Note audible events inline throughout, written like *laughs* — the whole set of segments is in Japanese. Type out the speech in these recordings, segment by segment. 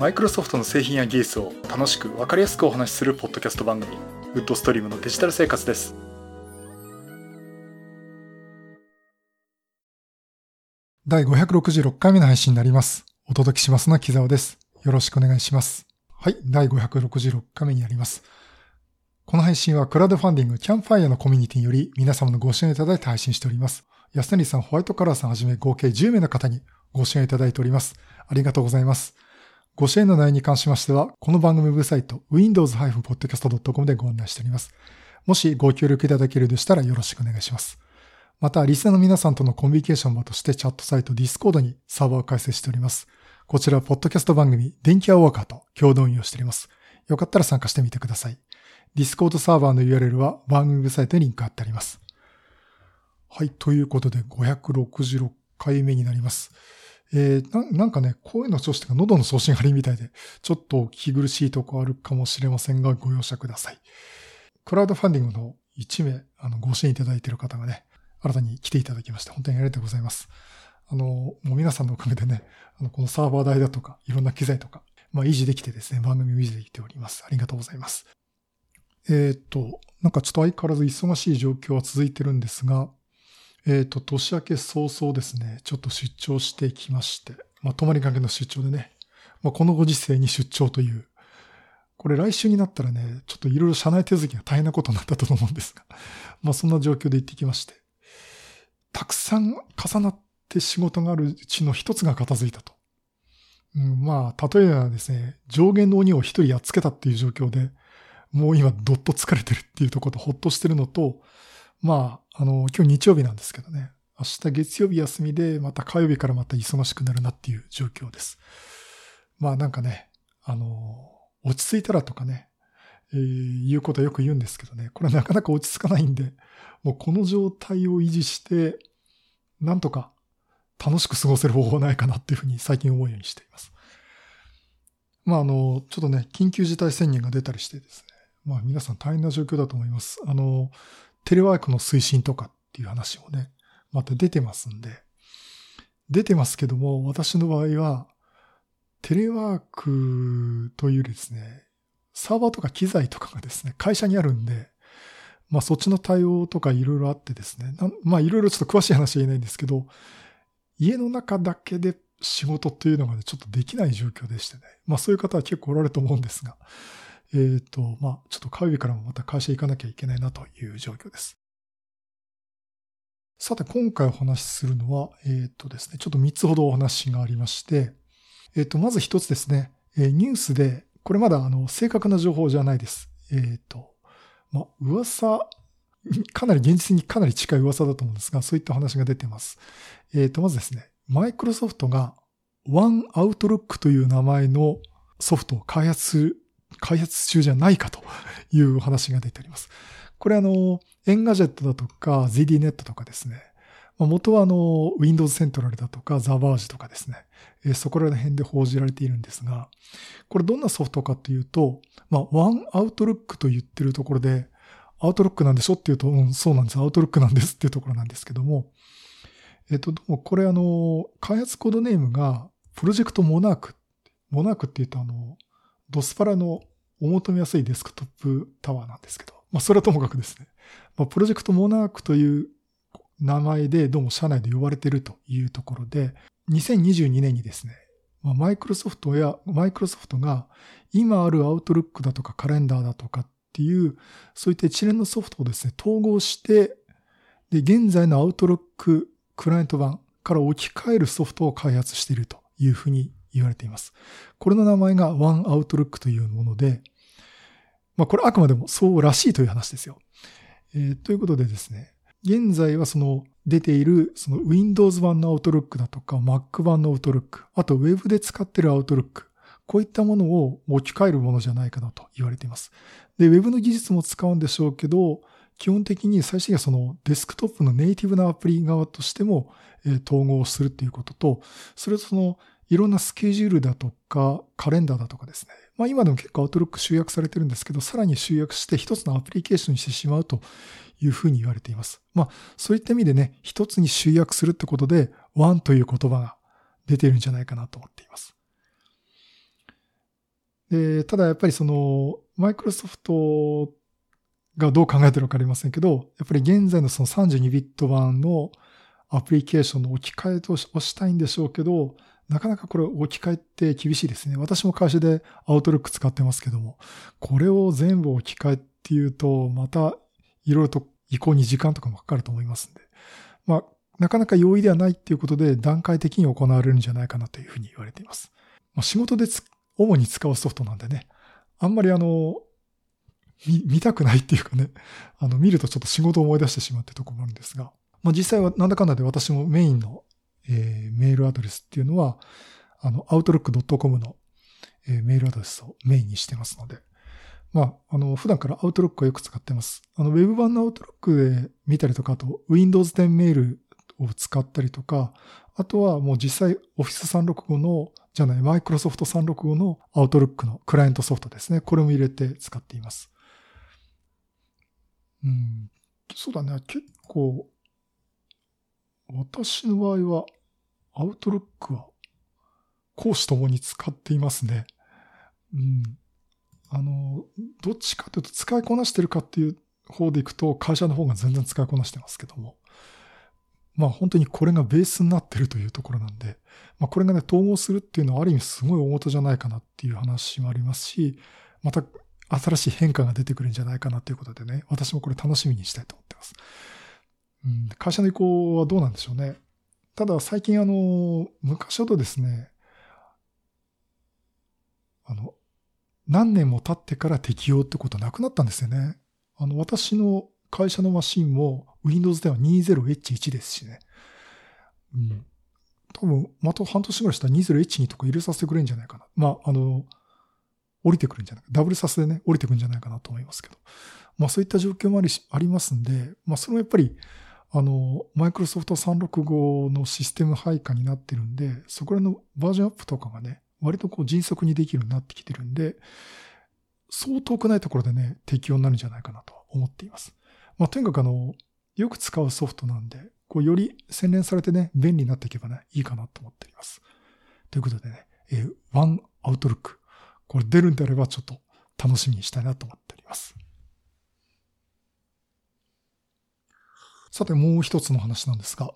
マイクロソフトの製品や技術を楽しく分かりやすくお話しするポッドキャスト番組ウッドストリームのデジタル生活です。第566回目の配信になります。お届けしますのは木沢です。よろしくお願いします。はい第566回目になります。この配信はクラウドファンディングキャンファイアのコミュニティにより皆様のご支援いただいて配信しております。安成さん、ホワイトカラーさんはじめ合計10名の方にご支援いただいております。ありがとうございます。ご支援の内容に関しましては、この番組ウェブサイト、windows-podcast.com でご案内しております。もしご協力いただけるでしたらよろしくお願いします。また、リスナーの皆さんとのコミュニケーション場としてチャットサイト Discord にサーバーを開設しております。こちらは、ポッドキャスト番組、電気アウォーカーと共同運用しております。よかったら参加してみてください。Discord サーバーの URL は番組ウェブサイトにリンク貼ってあります。はい、ということで566回目になります。えー、ななんかね、声の調子とか喉の送信が悪いみたいで、ちょっと聞き苦しいとこあるかもしれませんが、ご容赦ください。クラウドファンディングの1名、あの、ご支援いただいている方がね、新たに来ていただきまして、本当にありがとうございます。あの、もう皆さんのおかげでね、あの、このサーバー代だとか、いろんな機材とか、まあ、維持できてですね、番組を維持できております。ありがとうございます。えっ、と、なんかちょっと相変わらず忙しい状況は続いてるんですが、えっ、ー、と、年明け早々ですね、ちょっと出張してきまして、まあ、泊まりかけの出張でね、まあ、このご時世に出張という、これ来週になったらね、ちょっといろいろ社内手続きが大変なことになったと思うんですが、*laughs* まあそんな状況で行ってきまして、たくさん重なって仕事があるうちの一つが片付いたと。うん、まあ、例えばですね、上限の鬼を一人やっつけたっていう状況で、もう今どっと疲れてるっていうところとほっとしてるのと、まあ、あの、今日日曜日なんですけどね。明日月曜日休みで、また火曜日からまた忙しくなるなっていう状況です。まあなんかね、あの、落ち着いたらとかね、えー、言うことはよく言うんですけどね、これはなかなか落ち着かないんで、もうこの状態を維持して、なんとか楽しく過ごせる方法ないかなっていうふうに最近思うようにしています。まああの、ちょっとね、緊急事態宣言が出たりしてですね、まあ皆さん大変な状況だと思います。あの、テレワークの推進とかっていう話もね、また出てますんで、出てますけども、私の場合は、テレワークというですね、サーバーとか機材とかがですね、会社にあるんで、まあそっちの対応とかいろいろあってですね、まあいろいろちょっと詳しい話は言えないんですけど、家の中だけで仕事っていうのがね、ちょっとできない状況でしてね。まあそういう方は結構おられると思うんですが、えっ、ー、と、まあ、ちょっと火曜日からもまた会社行かなきゃいけないなという状況です。さて、今回お話しするのは、えっ、ー、とですね、ちょっと3つほどお話がありまして、えっ、ー、と、まず1つですね、えニュースで、これまだあの、正確な情報じゃないです。えっ、と、まあ、噂、かなり現実にかなり近い噂だと思うんですが、そういった話が出てます。えっ、と、まずですね、マイクロソフトが One Outlook という名前のソフトを開発する開発中じゃないかという話が出ております。これあの、 Engadget だとか ZDNet とかですね。元はあの、Windows Central だとか The Verge とかですね。そこら辺で報じられているんですが、これどんなソフトかというと、まあ、One Outlook と言ってるところで、アウトロックなんでしょ？っていうと、うん、そうなんです。アウトロックなんですっていうところなんですけども、えっと、これあの、開発コードネームが、プロジェクトモナーク。モナークって言うとあの、ドスパラのお求めやすいデスクトップタワーなんですけど、まあそれはともかくですね、まあ、プロジェクトモナークという名前でどうも社内で呼ばれているというところで、2022年にですね、マイクロソフトや、マイクロソフトが今あるアウトルックだとかカレンダーだとかっていう、そういった一連のソフトをですね、統合して、で、現在のアウトロッククライアント版から置き換えるソフトを開発しているというふうに言われています。これの名前が One Outlook というもので、まあこれあくまでもそうらしいという話ですよ。えー、ということでですね、現在はその出ているその Windows 版の Outlook だとか Mac 版の Outlook、あと Web で使っている Outlook、こういったものを置き換えるものじゃないかなと言われています。で、Web の技術も使うんでしょうけど、基本的に最初にはそのデスクトップのネイティブなアプリ側としても、統合するということと、それとそのいろんなスケジュールだとか、カレンダーだとかですね。まあ今でも結構アウトロック集約されてるんですけど、さらに集約して一つのアプリケーションにしてしまうというふうに言われています。まあそういった意味でね、一つに集約するってことで、ワンという言葉が出てるんじゃないかなと思っています。で、ただやっぱりその、マイクロソフトがどう考えてるかわかりませんけど、やっぱり現在のその32ビット版のアプリケーションの置き換えとをしたいんでしょうけど、なかなかこれ置き換えって厳しいですね。私も会社でアウトロック使ってますけども、これを全部置き換えっていうと、またいろいろと移行に時間とかもかかると思いますんで、まあ、なかなか容易ではないっていうことで段階的に行われるんじゃないかなというふうに言われています。まあ、仕事で主に使うソフトなんでね、あんまりあの、見、見たくないっていうかね、あの、見るとちょっと仕事を思い出してしまうってとこもあるんですが、まあ実際はなんだかんだで私もメインの、えー、メールアドレスっていうのは、あの、outlook.com の、えー、メールアドレスをメインにしてますので、まあ、あの、普段からアウトロックはよく使ってます。あの、ウェブ版のアウトロックで見たりとか、あと、Windows 10メールを使ったりとか、あとはもう実際 Office 365の、じゃない、Microsoft 365のアウトロックのクライアントソフトですね。これも入れて使っています。うん、そうだね。結構、私の場合は、アウトロックは、講師ともに使っていますね。うん。あの、どっちかというと使いこなしてるかっていう方でいくと、会社の方が全然使いこなしてますけども。まあ本当にこれがベースになってるというところなんで、まあこれがね、統合するっていうのはある意味すごい大元じゃないかなっていう話もありますし、また新しい変化が出てくるんじゃないかなということでね、私もこれ楽しみにしたいと思ってます。うん、会社の移行はどうなんでしょうね。ただ最近あの、昔ほどですね、あの、何年も経ってから適用ってことなくなったんですよね。あの、私の会社のマシンも Windows では 20H1 ですしね。うん。多分、また半年ぐらいしたら 20H2 とか入れさせてくれるんじゃないかな。まあ、あの、降りてくるんじゃないか。ダブルサスでね、降りてくるんじゃないかなと思いますけど。まあそういった状況もありありますんで、まあそれもやっぱり、あの、マイクロソフト365のシステム配下になってるんで、そこらのバージョンアップとかがね、割とこう迅速にできるようになってきてるんで、そう遠くないところでね、適用になるんじゃないかなと思っています。まあとにかくあの、よく使うソフトなんで、こうより洗練されてね、便利になっていけばね、いいかなと思っています。ということでね、えー、ワンアウトルック。これ出るんであればちょっと楽しみにしたいなと思っております。さて、もう一つの話なんですが、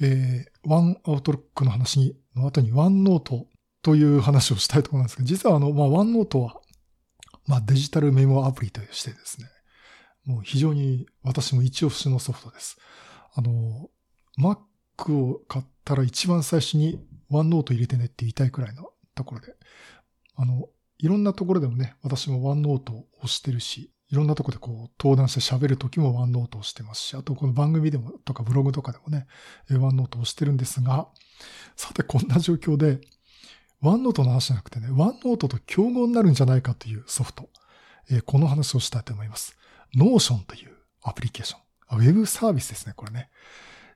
えー、ワンアウトロックの話の後にワンノートという話をしたいところなんですが、実はあの、まあ、ワンノートは、まあ、デジタルメモアプリとしてですね、もう非常に私も一押しのソフトです。あの、Mac を買ったら一番最初にワンノート入れてねって言いたいくらいのところで、あの、いろんなところでもね、私もワンノートを押してるし、いろんなとこでこう登壇して喋るときもワンノートをしてますし、あとこの番組でもとかブログとかでもね、OneNote をしてるんですが、さてこんな状況で、 OneNote の話じゃなくてね、 OneNote と競合になるんじゃないかというソフト、えこの話をしたいと思います。 Notion というアプリケーション。ウェブサービスですね、これね。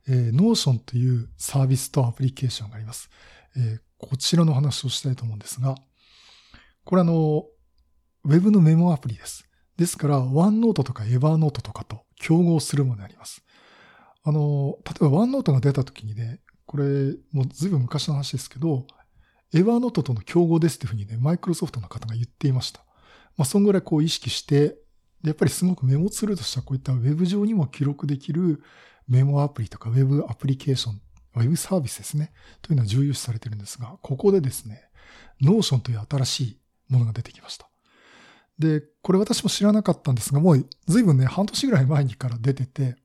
えー、 Notion というサービスとアプリケーションがあります。えー、こちらの話をしたいと思うんですが、これあの、ウェブのメモアプリです。ですから、 OneNote とか Evernote とかと競合するものになります。あの、例えば OneNote が出た時にね、これ、もうずいぶん昔の話ですけど、 Evernote との競合ですっていうふうにね、マイクロソフトの方が言っていました。まあ、そんぐらいこう意識して、やっぱりすごくメモツールとしてはこういったウェブ上にも記録できるメモアプリとかウェブアプリケーション、ウェブサービスですね。というのは重要視されてるんですが、ここでですね、 Notion という新しいものが出てきました。で、これ私も知らなかったんですが、もう随分ね、半年ぐらい前にから出てて、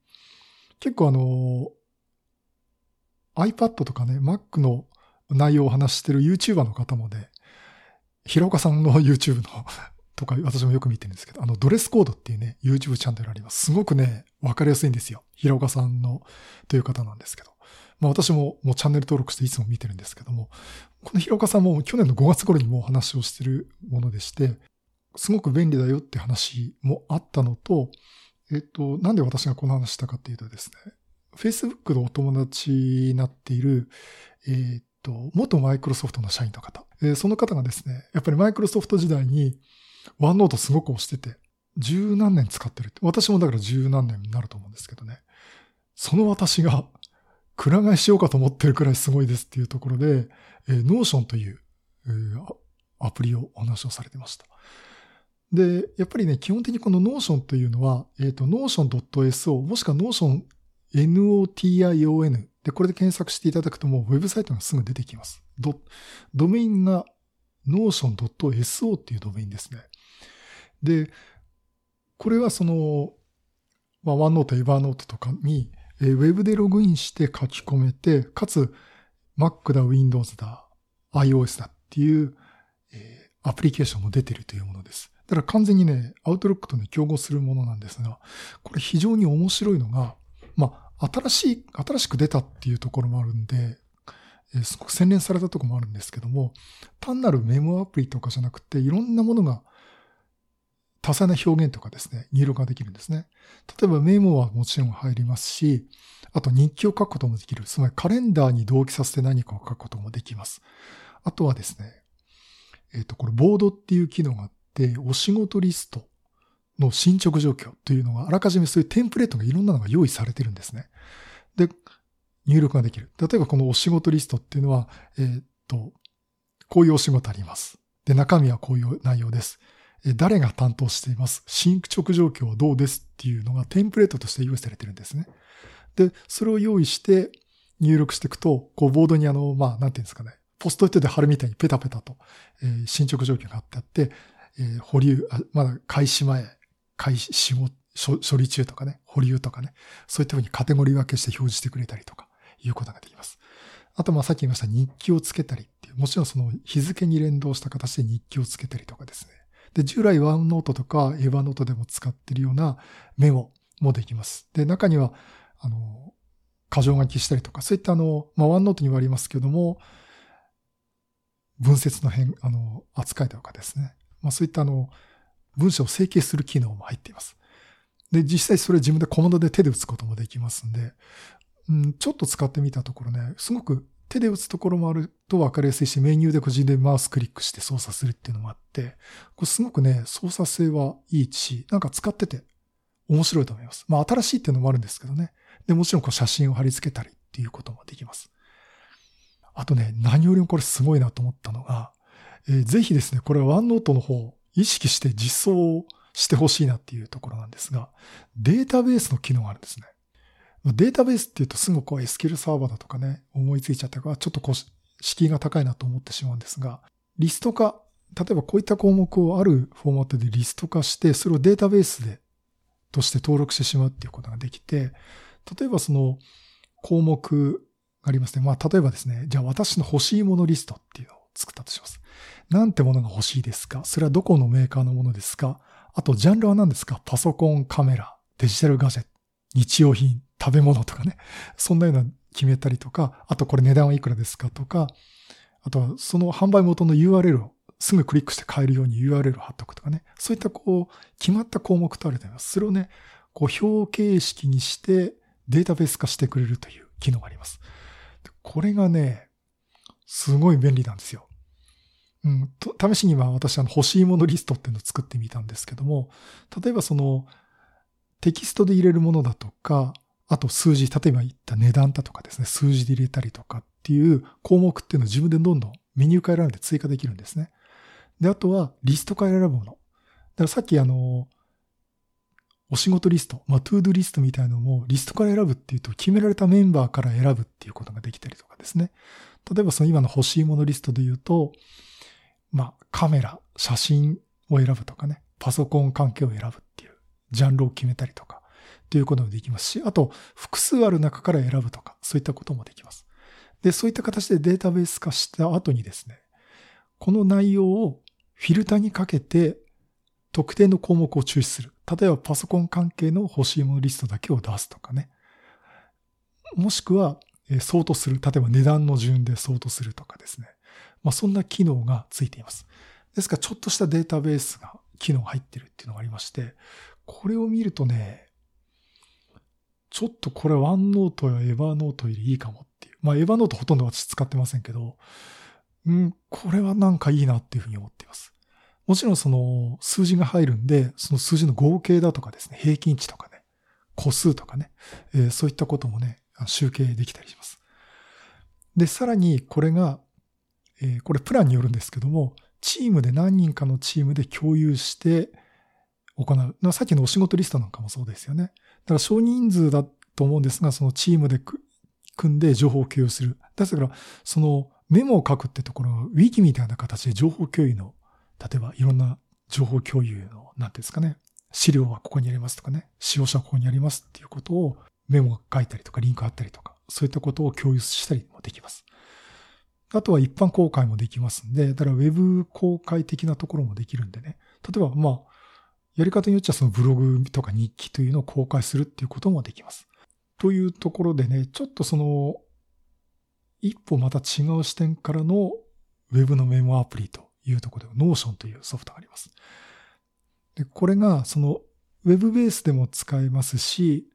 結構あの、iPad とかね、Mac の内容を話してる YouTuber の方もね、平岡さんの YouTube の *laughs* とか私もよく見てるんですけど、あのドレスコードっていうね、YouTube チャンネルあります。すごくね、わかりやすいんですよ。平岡さんのという方なんですけど。まあ私ももうチャンネル登録していつも見てるんですけども、この広岡さんも去年の5月頃にもう話をしてるものでして、すごく便利だよって話もあったのと、えっと、なんで私がこの話したかっていうとですね、Facebook のお友達になっている、えっと、元マイクロソフトの社員の方、えー、その方がですね、やっぱりマイクロソフト時代にワンノートすごく押してて、十何年使ってるって。私もだから十何年になると思うんですけどね。その私が、くら替えしようかと思ってるくらいすごいですっていうところで、えー、Notion という、えー、アプリをお話をされてました。で、やっぱりね、基本的にこの Notion というのは、えっ、ー、と、notion.so もしくは Notion notion で、これで検索していただくともうウェブサイトがすぐ出てきます。ドドメインが notion.so っていうドメインですね。で、これはその、まあ、OneNote、Evernote とかに、えー、ウェブでログインして書き込めて、かつ Mac だ、Windows だ、iOS だっていう、えー、アプリケーションも出てるというものです。だから完全にね、Outlook とね、競合するものなんですが、これ非常に面白いのが、まあ、新しい、新しく出たっていうところもあるんで、えー、すごく洗練されたところもあるんですけども、単なるメモアプリとかじゃなくて、いろんなものが多彩な表現とかですね、入力ができるんですね。例えばメモはもちろん入りますし、あと日記を書くこともできる。つまりカレンダーに同期させて何かを書くこともできます。あとはですね、えっ、ー、と、これボードっていう機能があって、お仕事リストの進捗状況というのがあらかじめそういうテンプレートがいろんなのが用意されてるんですね。で、入力ができる。例えばこのお仕事リストっていうのは、えっ、と、こういうお仕事あります。で、中身はこういう内容です。誰が担当しています。進捗状況はどうですっていうのがテンプレートとして用意されてるんですね。で、それを用意して入力していくと、こうボードにあの、まあ、なんていうんですかね、ポストイットで貼るみたいにペタペタと、えー、進捗状況が貼ってあって、えー、保留あ、まだ開始前、開始後、処理中とかね、保留とかね、そういったふうにカテゴリー分けして表示してくれたりとか、いうことができます。あと、ま、さっき言いました日記をつけたりっていう、もちろんその日付に連動した形で日記をつけたりとかですね。で、従来ワンノートとかエヴァノートでも使ってるようなメモもできます。で、中には、あの、箇条書きしたりとか、そういったあの、まあ、ワンノートにはありますけども、文節の変、あの、扱いとかですね。まあ、そういったあの、文章を整形する機能も入っています。で、実際それ自分でコマンドで手で打つこともできますんで、うん、ちょっと使ってみたところね、すごく手で打つところもあると分かりやすいし、メニューで個人でマウスクリックして操作するっていうのもあって、これすごくね、操作性はいいし、なんか使ってて面白いと思います。まあ新しいっていうのもあるんですけどね。で、もちろんこう写真を貼り付けたりっていうこともできます。あとね、何よりもこれすごいなと思ったのが、えー、ぜひですね、これはワンノートの方、意識して実装してほしいなっていうところなんですが、データベースの機能があるんですね。データベースって言うとすぐこう SQL サーバーだとかね、思いついちゃったから、ちょっとこう、敷居が高いなと思ってしまうんですが、リスト化、例えばこういった項目をあるフォーマットでリスト化して、それをデータベースで、として登録してしまうっていうことができて、例えばその項目がありますね。まあ、例えばですね、じゃあ私の欲しいものリストっていうのを作ったとします。なんてものが欲しいですか？それはどこのメーカーのものですか？あと、ジャンルは何ですか？パソコン、カメラ、デジタルガジェット、日用品、食べ物とかね、そんなような決めたりとか、あとこれ値段はいくらですかとか、あとはその販売元の URL をすぐクリックして買えるように URL を貼っとくとかね、そういったこう、決まった項目とあると思います。それをね、こう表形式にしてデータベース化してくれるという機能があります。これがね、すごい便利なんですよ。うん、と試しには私あの欲しいものリストっていうのを作ってみたんですけども、例えばそのテキストで入れるものだとか、あと数字、例えば言った値段だとかですね、数字で入れたりとかっていう項目っていうのを自分でどんどんメニューから選んで追加できるんですね。で、あとはリストから選ぶもの。だからさっきあの、お仕事リスト、まあ、 ToDo リストみたいのもリストから選ぶっていうと決められたメンバーから選ぶっていうことができたりとかですね。例えばその今の欲しいものリストで言うと、まあ、カメラ、写真を選ぶとかね、パソコン関係を選ぶっていうジャンルを決めたりとか、ということもできますし、あと、複数ある中から選ぶとか、そういったこともできます。で、そういった形でデータベース化した後にですね、この内容をフィルターにかけて、特定の項目を抽出する。例えばパソコン関係の欲しいものリストだけを出すとかね。もしくは、ソートする。例えば値段の順でソートするとかですね。まあ、そんな機能がついています。ですから、ちょっとしたデータベースが、機能が入ってるっていうのがありまして、これを見るとね、ちょっとこれワンノートやエヴァノートよりいいかもっていう。まあエヴァノートほとんど私使ってませんけど、うん、これはなんかいいなっていうふうに思っています。もちろんその数字が入るんで、その数字の合計だとかですね、平均値とかね、個数とかね、えー、そういったこともね、集計できたりします。で、さらにこれが、えー、これプランによるんですけども、チームで何人かのチームで共有して行う。さっきのお仕事リストなんかもそうですよね。だから少人数だと思うんですが、そのチームで組んで情報を共有する。だから、そのメモを書くってところのウィキみたいな形で情報共有の、例えばいろんな情報共有の、なんていうんですかね、資料はここにありますとかね、使用者はここにありますっていうことをメモ書いたりとかリンク貼ったりとか、そういったことを共有したりもできます。あとは一般公開もできますんで、だからウェブ公開的なところもできるんでね。例えば、まあ、やり方によっちゃそのブログとか日記というのを公開するっていうこともできます。というところでね、ちょっとその、一歩また違う視点からのウェブのメモアプリというところで、Notion というソフトがあります。で、これがそのウェブベースでも使えますし、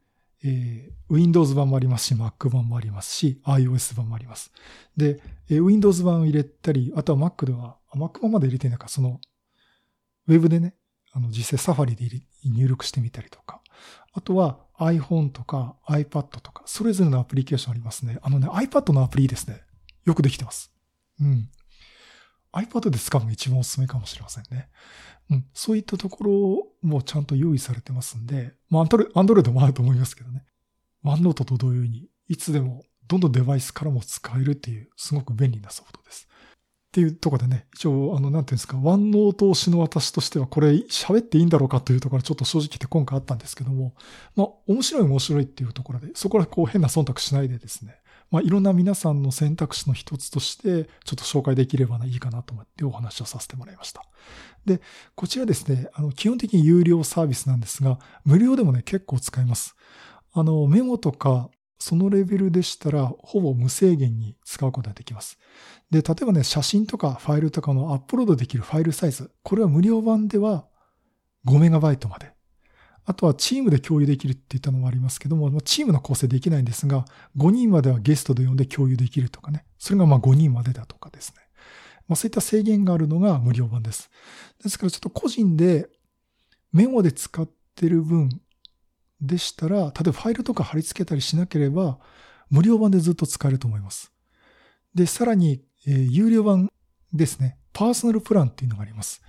えー、Windows 版もありますし、Mac 版もありますし、iOS 版もあります。で、えー、Windows 版を入れたり、あとは Mac では、Mac 版まで入れてないか、その、ウェブでね、あの、実際 Safari で入力してみたりとか、あとは iPhone とか iPad とか、それぞれのアプリケーションありますね。あのね、iPad のアプリですね。よくできてます。うん。iPad で使うのが一番おすすめかもしれませんね。うん。そういったところもちゃんと用意されてますんで、まあ、Android もあると思いますけどね。OneNote と同様に、いつでもどんどんデバイスからも使えるっていう、すごく便利なソフトです。っていうところでね、一応、あの、なんていうんですか、ワンノート推しの私としては、これ喋っていいんだろうかというところちょっと正直言って今回あったんですけども、まあ、面白い面白いっていうところで、そこはこう変な忖度しないでですね、まあ、いろんな皆さんの選択肢の一つとして、ちょっと紹介できればいいかなと思ってお話をさせてもらいました。で、こちらですね、あの、基本的に有料サービスなんですが、無料でもね、結構使えます。あの、メモとか、そのレベルでしたら、ほぼ無制限に使うことができます。で、例えばね、写真とかファイルとかのアップロードできるファイルサイズ。これは無料版では5メガバイトまで。あとはチームで共有できるって言ったのもありますけども、チームの構成できないんですが、5人まではゲストで呼んで共有できるとかね。それがまあ5人までだとかですね。まあそういった制限があるのが無料版です。ですからちょっと個人でメモで使ってる分でしたら、例えばファイルとか貼り付けたりしなければ、無料版でずっと使えると思います。で、さらに、えー、有料版ですね、パーソナルプランっていうのがあります。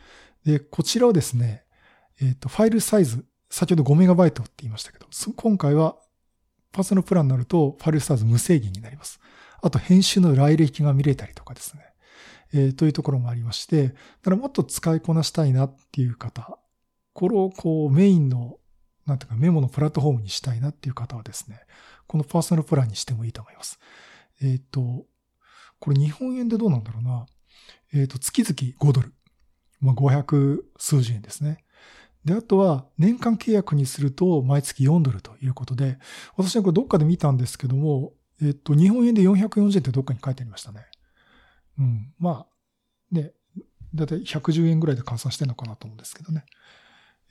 で、こちらをですね、えっ、ー、と、ファイルサイズ、先ほど 5MB って言いましたけど、今回はパーソナルプランになるとファイルサイズ無制限になります。あと、編集の来歴が見れたりとかですね。えー、というところもありまして、だからもっと使いこなしたいなっていう方、これをこうメインのなんていうかメモのプラットフォームにしたいなっていう方はですね、このパーソナルプランにしてもいいと思います。えっ、ー、と、これ日本円でどうなんだろうな。えっ、ー、と、月々5ドル。まあ、500数十円ですね。で、あとは年間契約にすると毎月4ドルということで、私はこれどっかで見たんですけども、えっ、と、日本円で440円ってどっかに書いてありましたね。うん。まあ、ね、だいたい110円ぐらいで換算してるのかなと思うんですけどね。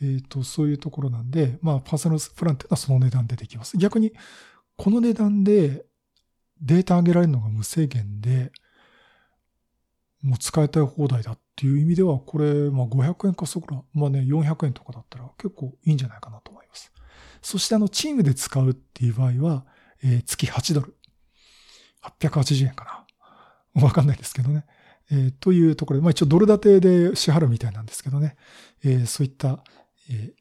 えっ、と、そういうところなんで、まあ、パーソナルプランっていうのはその値段でできます。逆に、この値段でデータ上げられるのが無制限で、もう使いたい放題だっていう意味では、これ、まあ500円かそこら、まあね、400円とかだったら結構いいんじゃないかなと思います。そしてあの、チームで使うっていう場合は、えー、月8ドル。880円かな。わかんないですけどね。えー、というところで、まあ一応ドル建てで支払うみたいなんですけどね。えー、そういった、え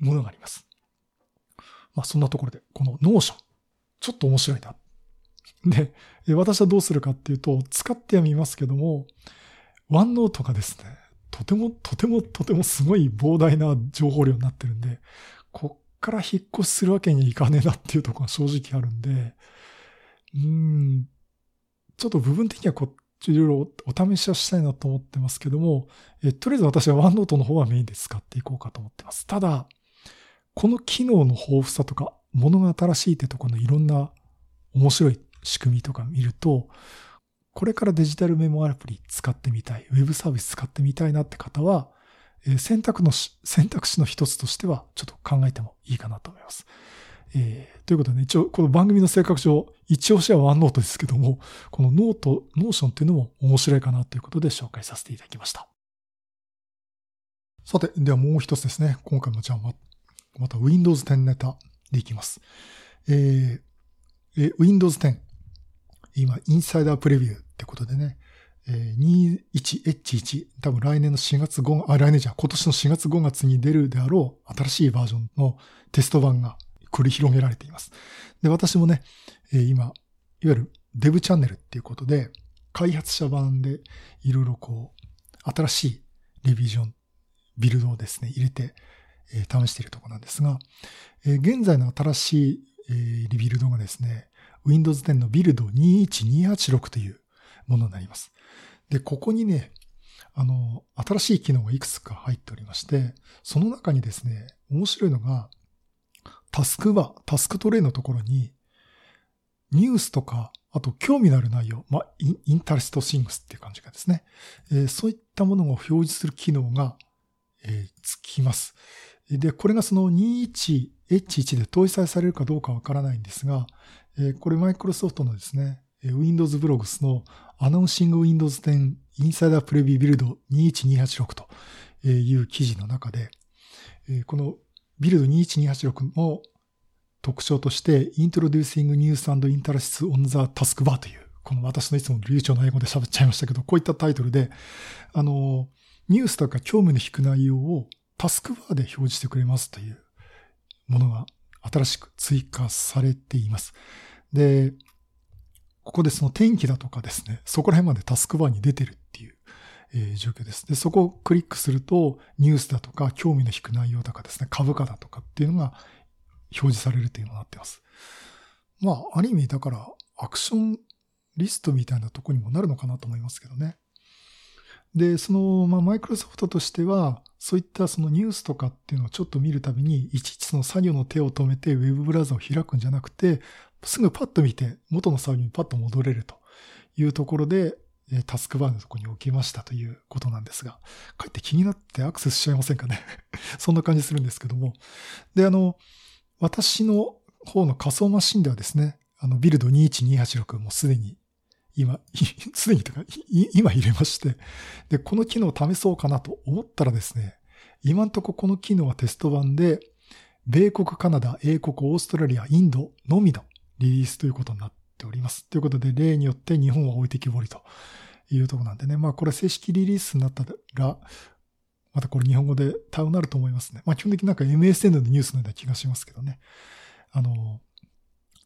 ー、ものがあります。まあそんなところで、この Notion、ちょっと面白いな。*laughs* で、私はどうするかっていうと、使ってはみますけども、ワンノートがですね、とても、とても、とてもすごい膨大な情報量になってるんで、こっから引っ越しするわけにいかねえなっていうところが正直あるんで、うん、ちょっと部分的にはこっちいろいろお試しはしたいなと思ってますけども、えとりあえず私はワンノートの方はメインで使っていこうかと思ってます。ただ、この機能の豊富さとか、ものが新しいってとこのいろんな面白い仕組みとか見ると、これからデジタルメモアプリ使ってみたい、ウェブサービス使ってみたいなって方は、選択の、選択肢の一つとしてはちょっと考えてもいいかなと思います。えー、ということでね、一応、この番組の性格上、一押しは OneNote ですけども、このノート、 Notion っていうのも面白いかなということで紹介させていただきました。さて、ではもう一つですね。今回もじゃあま、また Windows 10ネタでいきます。えー、え Windows 10。今、インサイダープレビューってことでね、えー、21H1、多分来年の4月5、あ、来年じゃ、今年の4月5月に出るであろう新しいバージョンのテスト版が繰り広げられています。で、私もね、えー、今、いわゆるデブチャンネルっていうことで、開発者版でいろいろこう、新しいレビジョン、ビルドをですね、入れて、えー、試しているところなんですが、えー、現在の新しい、えー、リビルドがですね、Windows 10のビルド21286というものになります。で、ここにね、あの、新しい機能がいくつか入っておりまして、その中にですね、面白いのが、タスクバー、タスクトレイのところに、ニュースとか、あと興味のある内容、まあ、インタレストシングスっていう感じがですね、えー、そういったものを表示する機能が、えー、つきます。で、これがその 21H1 で搭載されるかどうかわからないんですが、これマイクロソフトのですね、Windows Blogs の Announcing Windows 10 Insider Preview Build 21286という記事の中で、このビルド21286の特徴として Introducing News and Interests on the Taskbar という、この私のいつも流暢な英語で喋っちゃいましたけど、こういったタイトルで、あの、ニュースとか興味の引く内容をタスクバーで表示してくれますというものが新しく追加されています。で、ここでその天気だとかですね、そこら辺までタスクバーに出てるっていう、えー、状況です。で、そこをクリックすると、ニュースだとか、興味の引く内容とかですね、株価だとかっていうのが表示されるというのになってます。まあ、ある意味だから、アクションリストみたいなとこにもなるのかなと思いますけどね。で、その、まあ、マイクロソフトとしては、そういったそのニュースとかっていうのをちょっと見るたびに、いちいちその作業の手を止めてウェブブラウザを開くんじゃなくて、すぐパッと見て元の作業にパッと戻れるというところで、タスクバーのとこに置きましたということなんですが、かえって気になってアクセスしちゃいませんかね？*laughs* そんな感じするんですけども。で、あの、私の方の仮想マシンではですね、あの、ビルド21286もすでに、今、*laughs* すでにとか、今入れまして、で、この機能を試そうかなと思ったらですね、今んとここの機能はテスト版で、米国、カナダ、英国、オーストラリア、インドのみのリリースということになっております。ということで、例によって日本は置いてきぼりというところなんでね。まあこれ正式リリースになったら、またこれ日本語で対応になると思いますね。まあ基本的になんか MSN のニュースのような気がしますけどね。あの、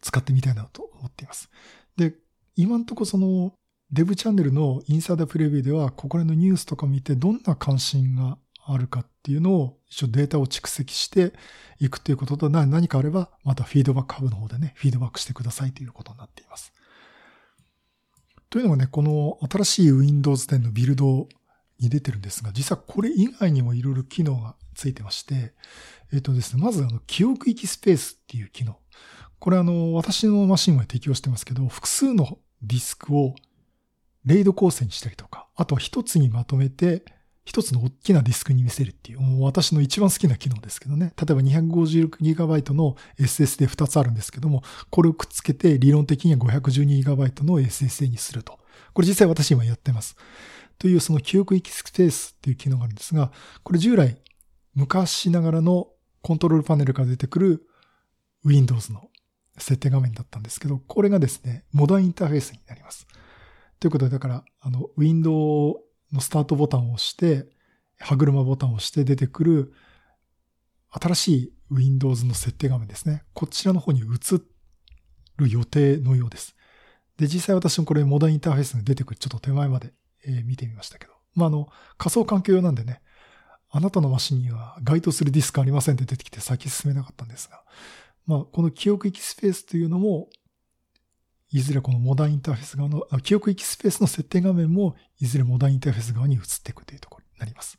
使ってみたいなと思っています。で、今んとこそのデブチャンネルのインサイダープレビューでは、ここらのニュースとか見てどんな関心があるかっていうのを一応データを蓄積していくということと何かあればまたフィードバックハブの方でね、フィードバックしてくださいということになっています。というのがね、この新しい Windows 10のビルドに出てるんですが、実はこれ以外にもいろいろ機能がついてまして、えっ、とですね、まずあの、記憶域スペースっていう機能。これあの、私のマシンは適用してますけど、複数のディスクをレイド構成にしたりとか、あとは一つにまとめて一つの大きなディスクに見せるっていう、もう私の一番好きな機能ですけどね。例えば 256GB の SSD2 つあるんですけども、これをくっつけて理論的には 512GB の SSD にすると。これ実際私今やってます。というその記憶域スペースっていう機能があるんですが、これ従来昔ながらのコントロールパネルから出てくる Windows の設定画面だったんですけど、これがですね、モダンインターフェースになります。ということで、だから、あの、Windows のスタートボタンを押して、歯車ボタンを押して出てくる新しい Windows の設定画面ですね。こちらの方に移る予定のようです。で、実際私もこれモダンインターフェースに出てくるちょっと手前まで、え見てみましたけど。まあ、あの、仮想環境用なんでね、あなたのマシンには該当するディスクありませんって出てきて先進めなかったんですが、まあ、この記憶域スペースというのもいずれこのモダンインターフェース側の、記憶域スペースの設定画面も、いずれモダンインターフェース側に移っていくというところになります。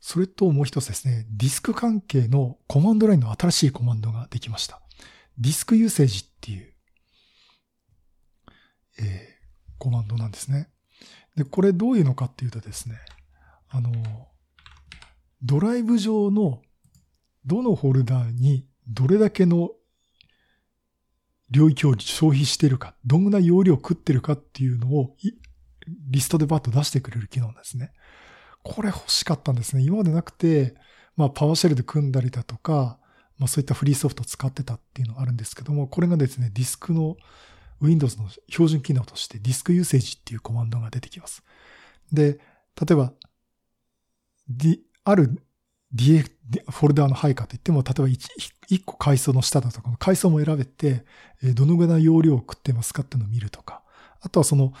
それともう一つですね、ディスク関係のコマンドラインの新しいコマンドができました。ディスクユーセージっていう、えー、コマンドなんですね。で、これどういうのかっていうとですね、あの、ドライブ上のどのホルダーにどれだけの領域を消費してるか、どんな容量を食ってるかっていうのをリストでバッと出してくれる機能ですね。これ欲しかったんですね。今までなくて、まあパワーシェルで組んだりだとか、まあそういったフリーソフトを使ってたっていうのがあるんですけども、これがですね、ディスクの Windows の標準機能として Disk Usage っていうコマンドが出てきます。で、例えば、ある DA フォルダーの配下といっても、例えば 1, 1個階層の下だとか、階層も選べて、どのぐらい容量を食ってますかっていうのを見るとか、あとはその、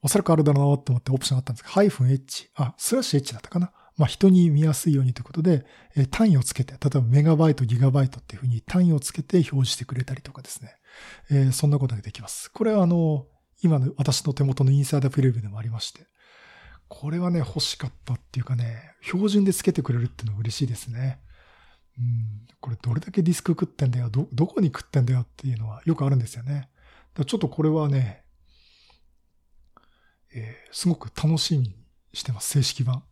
おそらくあるだろうなって思ってオプションあったんですけど、ハイフン H、あ、スラッシュ H だったかな。まあ、人に見やすいようにということで、え単位をつけて、例えばメガバイト、ギガバイトっていうふうに単位をつけて表示してくれたりとかですね。えー、そんなことができます。これはあの、今の私の手元のインサイダープレビューでもありまして、これはね、欲しかったっていうかね、標準でつけてくれるっていうのは嬉しいですね。うん、これどれだけディスク食ってんだよ、ど、どこに食ってんだよっていうのはよくあるんですよね。だちょっとこれはね、えー、すごく楽しみにしてます、正式版。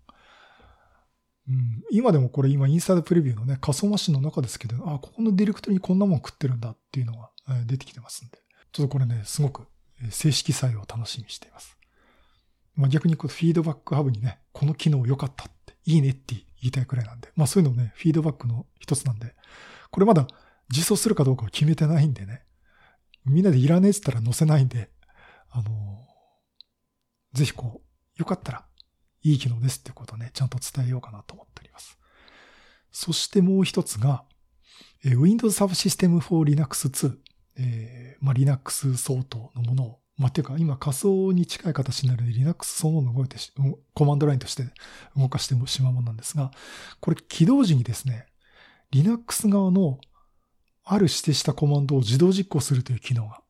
うん、今でもこれ今インサイドプレビューのね、仮想マシンの中ですけど、あ、ここのディレクトリにこんなもん食ってるんだっていうのが出てきてますんで、ちょっとこれね、すごく正式採用を楽しみにしています。まあ、逆にこうフィードバックハブにね、この機能良かったって、いいねって言いたいくらいなんで、まあそういうのもね、フィードバックの一つなんで、これまだ実装するかどうかを決めてないんでね、みんなでいらねえって言ったら載せないんで、あのぜひこう、よかったら、いい機能ですってことをね、ちゃんと伝えようかなと思っております。そしてもう一つが、Windows Subsystem for Linux 2、えーまあ、Linux 相当のものを、まあ、ていうか今仮想に近い形になるので Linux そのもの動いてしコマンドラインとして動かしてしまうものなんですが、これ起動時にですね、Linux 側のある指定したコマンドを自動実行するという機能が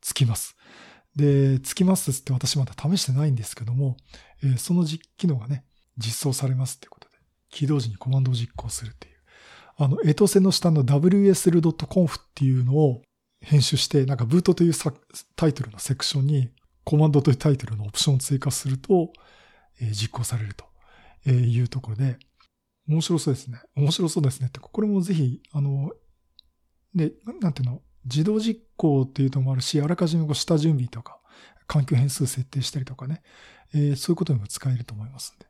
つきます。で、つきますって私まだ試してないんですけども、えー、その実機能がね、実装されますってことで、起動時にコマンドを実行するっていう。あの、エトセの下の wsl.conf っていうのを編集して、なんかブートというタイトルのセクションにコマンドというタイトルのオプションを追加すると、えー、実行されるというところで、面白そうですね。面白そうですねって、これもぜひ、あの、で、なんていうの、自動実行っていうのもあるし、あらかじめこう下準備とか、環境変数設定したりとかね、えー、そういうことにも使えると思いますんで、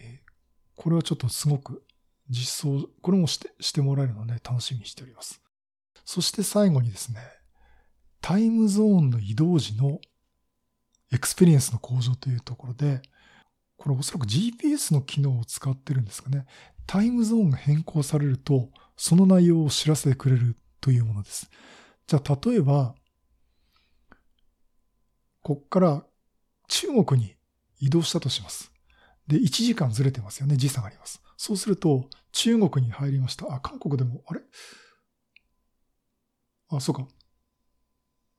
えー、これはちょっとすごく実装、これもしてしてもらえるので、楽しみにしております。そして最後にですね、タイムゾーンの移動時のエクスペリエンスの向上というところで、これおそらく GPS の機能を使ってるんですかね。タイムゾーンが変更されると、その内容を知らせてくれるというものです。じゃあ、例えば、こっから中国に移動したとします。で、1時間ずれてますよね。時差があります。そうすると、中国に入りました。あ、韓国でも、あれ？あ、そうか。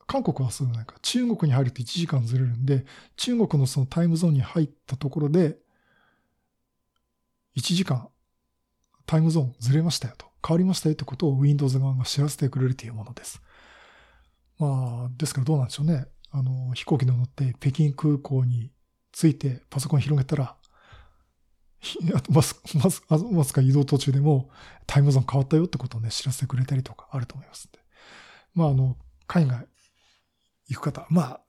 韓国はそうじゃないか。中国に入ると1時間ずれるんで、中国のそのタイムゾーンに入ったところで、1時間タイムゾーンずれましたよと。変わりましたよってことを Windows 側が知らせてくれるというものです。まあ、ですからどうなんでしょうね。あの、飛行機に乗って北京空港に着いてパソコン広げたら、あとまず、まず、まずか移動途中でもタイムゾーン変わったよってことをね、知らせてくれたりとかあると思いますんで。まあ、あの、海外行く方、まあ、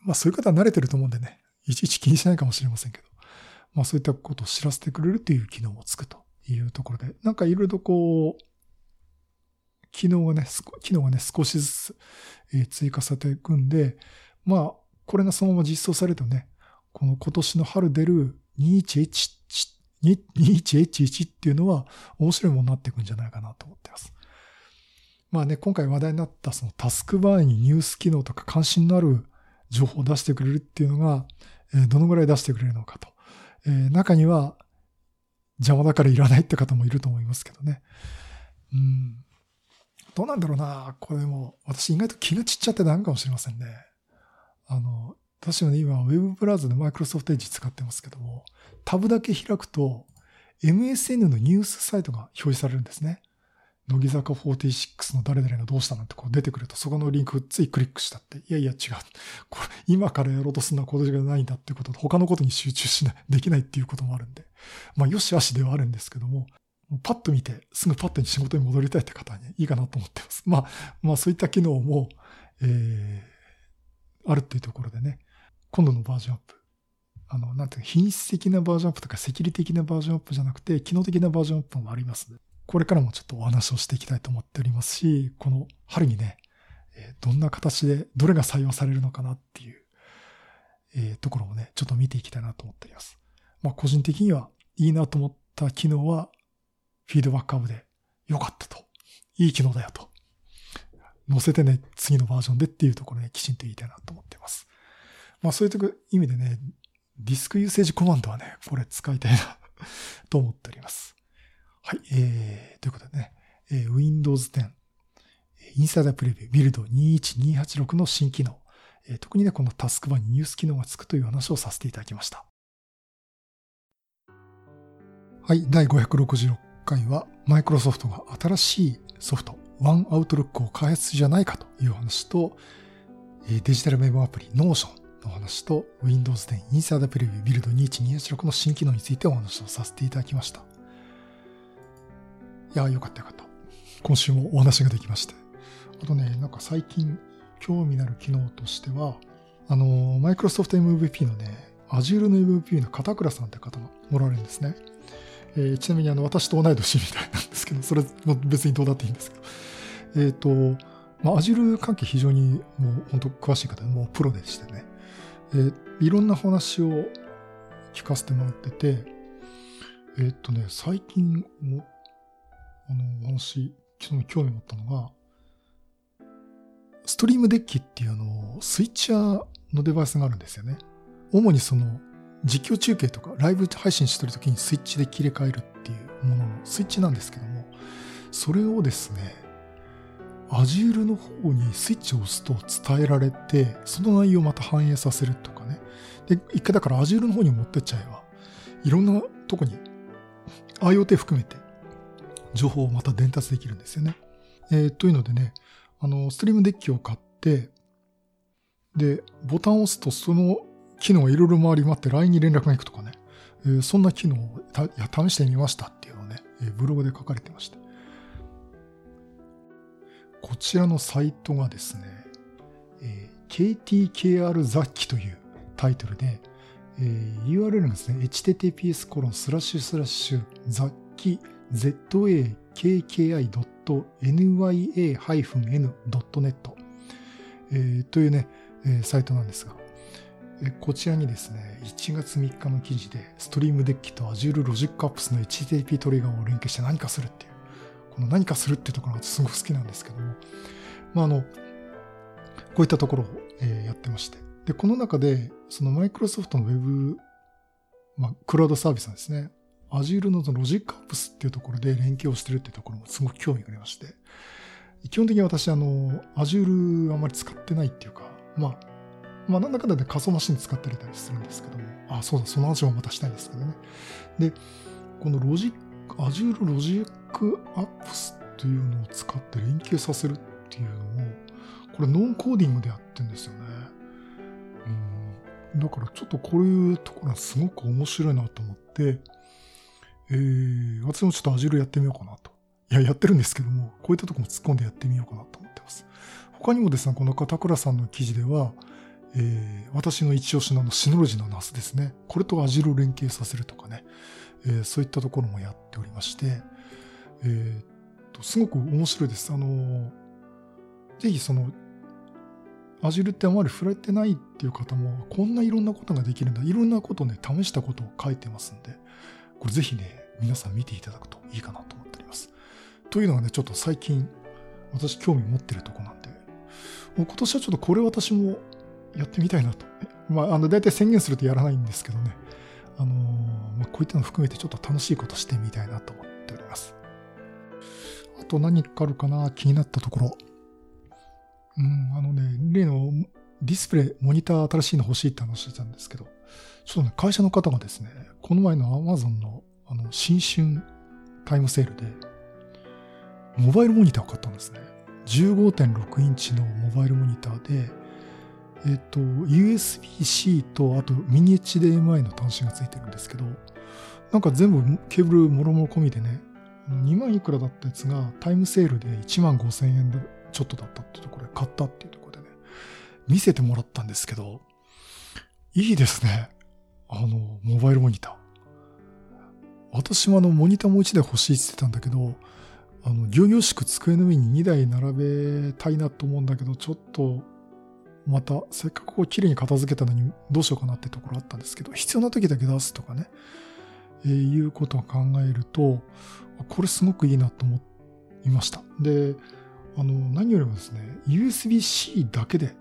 まあそういう方は慣れてると思うんでね、いちいち気にしないかもしれませんけど、まあそういったことを知らせてくれるという機能もつくというところで、なんかいろいろとこう、機能がね、機能がね、少しずつ追加されていくんで、まあ、これがそのまま実装されるとね、この今年の春出る 21H、21H1 っていうのは面白いものになっていくんじゃないかなと思ってます。まあね、今回話題になったそのタスクバーにニュース機能とか関心のある情報を出してくれるっていうのが、えどのぐらい出してくれるのかと。え中には邪魔だからいらないって方もいると思いますけどね。うん。どうなんだろうな。これも、私意外と気が散っちゃってなんかもしれませんね。あの、私はね、今、ウェブブラウザで Microsoft Edge 使ってますけども、タブだけ開くと、MSN のニュースサイトが表示されるんですね。乃木坂46の誰々がどうしたなんてこう出てくると、そこのリンクついクリックしたって、いやいや違う。これ、今からやろうとするのはこれじゃないんだっていうことと、他のことに集中しない、できないっていうこともあるんで。まあ、よしあしではあるんですけども、パッと見て、すぐパッとに仕事に戻りたいって方にいいかなと思ってます。まあ、まあそういった機能も、えー、あるっていうところでね、今度のバージョンアップ。あの、なんていうか、品質的なバージョンアップとか、セキュリティ的なバージョンアップじゃなくて、機能的なバージョンアップもありますねこれからもちょっとお話をしていきたいと思っておりますし、この春にね、どんな形で、どれが採用されるのかなっていう、え、ところをね、ちょっと見ていきたいなと思っています。まあ、個人的にはいいなと思った機能は、フィードバックアップで良かったと。いい機能だよと。載せてね、次のバージョンでっていうところね、きちんと言いたいなと思っています。まあそういう意味でね、ディスクユーセージコマンドはね、これ使いたいな *laughs* と思っております。はい、えー、ということでね、えー、Windows 10、インサイダープレビュー、ビルド21286の新機能、えー、特にね、このタスクバーにニュース機能がつくという話をさせていただきました。はい、第566回は、マイクロソフトが新しいソフト、One Outlook を開発じゃないかという話と、デジタルメモアプリ Notion の話と Windows 10 Insider Preview Build 21286の新機能についてお話をさせていただきました。いや、よかったよかった。今週もお話ができまして。あとね、なんか最近興味のある機能としては、あの、マイクロソフト MVP のね、Azure の MVP の片倉さんって方がおられるんですね。えー、ちなみにあの、私と同い年みたいなんですけど、それも別にどうだっていいんですけど。えっ、ー、と、まあ、Azure 関係非常にもう本当詳しい方で、もうプロでしてね。えー、いろんな話を聞かせてもらってて、えー、っとね、最近も、あの、お話、興味持ったのが、ストリームデッキっていうあの、スイッチャーのデバイスがあるんですよね。主にその、実況中継とかライブ配信してる時にスイッチで切り替えるっていうもののスイッチなんですけども、それをですね、Azure の方にスイッチを押すと伝えられて、その内容をまた反映させるとかね。で、一回だから Azure の方に持ってっちゃえば、いろんなとこに IoT 含めて情報をまた伝達できるんですよね。えー、というのでね、あの、ストリームデッキを買って、で、ボタンを押すとその機能がいろいろ回り回って LINE に連絡が行くとかね、えー、そんな機能を試してみましたっていうのをね、えー、ブログで書かれてました。こちらのサイトがですね、えー、KTKR 雑記というタイトルで、えー、URL がですね、https コロンスラッシュスラッシュ雑記 zakki.nya-n.net、というね、サイトなんですが、こちらにですね、1月3日の記事で、ストリームデッキと Azure Logic Apps の HTTP トリガーを連携して何かするっていうこの何かするっていうところがすごく好きなんですけども、まあ、あの、こういったところを、やってまして。で、この中で、そのマイクロソフトの Web、まあ、クラウドサービスなんですね。Azure の Logic Apps っていうところで連携をしてるっていうところもすごく興味がありまして、基本的に私、あの、Azure あんまり使ってないっていうか、まあ、まあ、なんだかんだで仮想マシン使ってたりするんですけども、あ、そうだ、その話もまたしたいんですけどね。で、このロジック Azure Logic Apps というのを使って連携させるっていうのを、これノンコーディングでやってるんですよね。うん。だからちょっとこういうところはすごく面白いなと思って、えー、私もちょっと Azure やってみようかなと。いや、やってるんですけども、こういったところも突っ込んでやってみようかなと思ってます。他にもですね、この片倉さんの記事では、えー、私の一押しののシノロジーのナスですね。これと Azure を連携させるとかね。えー、そういったところもやっておりまして、えー、とすごく面白いです。あの、ぜひその、Azure ってあまり触れてないっていう方も、こんないろんなことができるんだ。いろんなことをね、試したことを書いてますんで、これぜひね、皆さん見ていただくといいかなと思っております。というのがね、ちょっと最近、私興味持ってるとこなんで、もう今年はちょっとこれ私もやってみたいなと。まあ、あの、大体宣言するとやらないんですけどね。あのまあ、こういったの含めてちょっと楽しいことしてみたいなと思っております。あと何かあるかな？気になったところ。うん、あのね、例のディスプレイ、モニター新しいの欲しいって話してたんですけど、ちょっとね、会社の方がですね、この前の Amazon のあの新春タイムセールで、モバイルモニターを買ったんですね。15.6インチのモバイルモニターで、えっと、USB-C と、あとミニ HDMI の端子がついてるんですけど、なんか全部ケーブルもろもろ込みでね、2万いくらだったやつがタイムセールで1万5千円でちょっとだったっていうところで買ったっていうところでね、見せてもらったんですけど、いいですね。あの、モバイルモニター。私もあの、モニターもう一台欲しいって言ってたんだけど、あの、行々しく机の上に2台並べたいなと思うんだけど、ちょっと、また、せっかくこう綺麗に片付けたのにどうしようかなってところあったんですけど、必要な時だけ出すとかね、えー、いうことを考えると、これすごくいいなと思いました。で、あの、何よりもですね、USB-C だけで、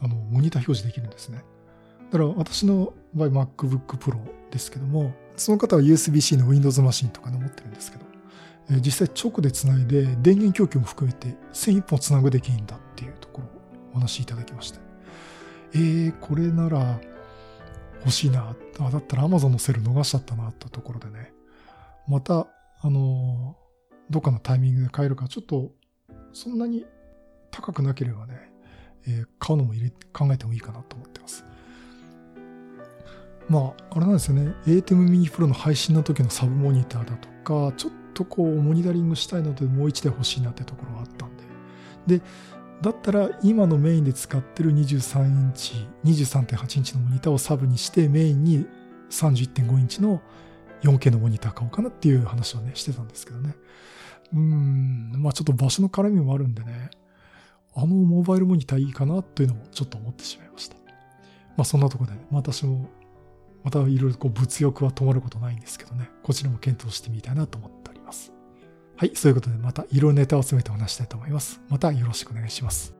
あの、モニター表示できるんですね。だから私の場合 MacBook Pro ですけども、その方は USB-C の Windows マシンとかで持ってるんですけど、実際直でつないで電源供給も含めて線一本つなぐできるんだっていうところをお話しいただきました。えー、これなら欲しいな。だったら Amazon のセル逃しちゃったなってところでね。また、あの、どっかのタイミングで買えるか、ちょっと、そんなに高くなければね、えー、買うのも入れ考えてもいいかなと思ってま。あ、あれなんですよね。ATEM mini Pro の配信の時のサブモニターだとか、ちょっとこう、モニタリングしたいので、もう一台欲しいなってところがあったんで。で、だったら今のメインで使ってる23インチ、23.8インチのモニターをサブにしてメインに31.5インチの 4K のモニター買おうかなっていう話をね、してたんですけどね。うん、まあちょっと場所の絡みもあるんでね、あのモバイルモニターいいかなというのもちょっと思ってしまいました。まあそんなところで、ね、私もまたいろいろこう物欲は止まることないんですけどね、こちらも検討してみたいなと思っております。はい、そういうことでまたいろいろネタを詰めてお話したいと思います。またよろしくお願いします。